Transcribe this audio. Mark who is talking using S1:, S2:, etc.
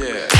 S1: Yeah.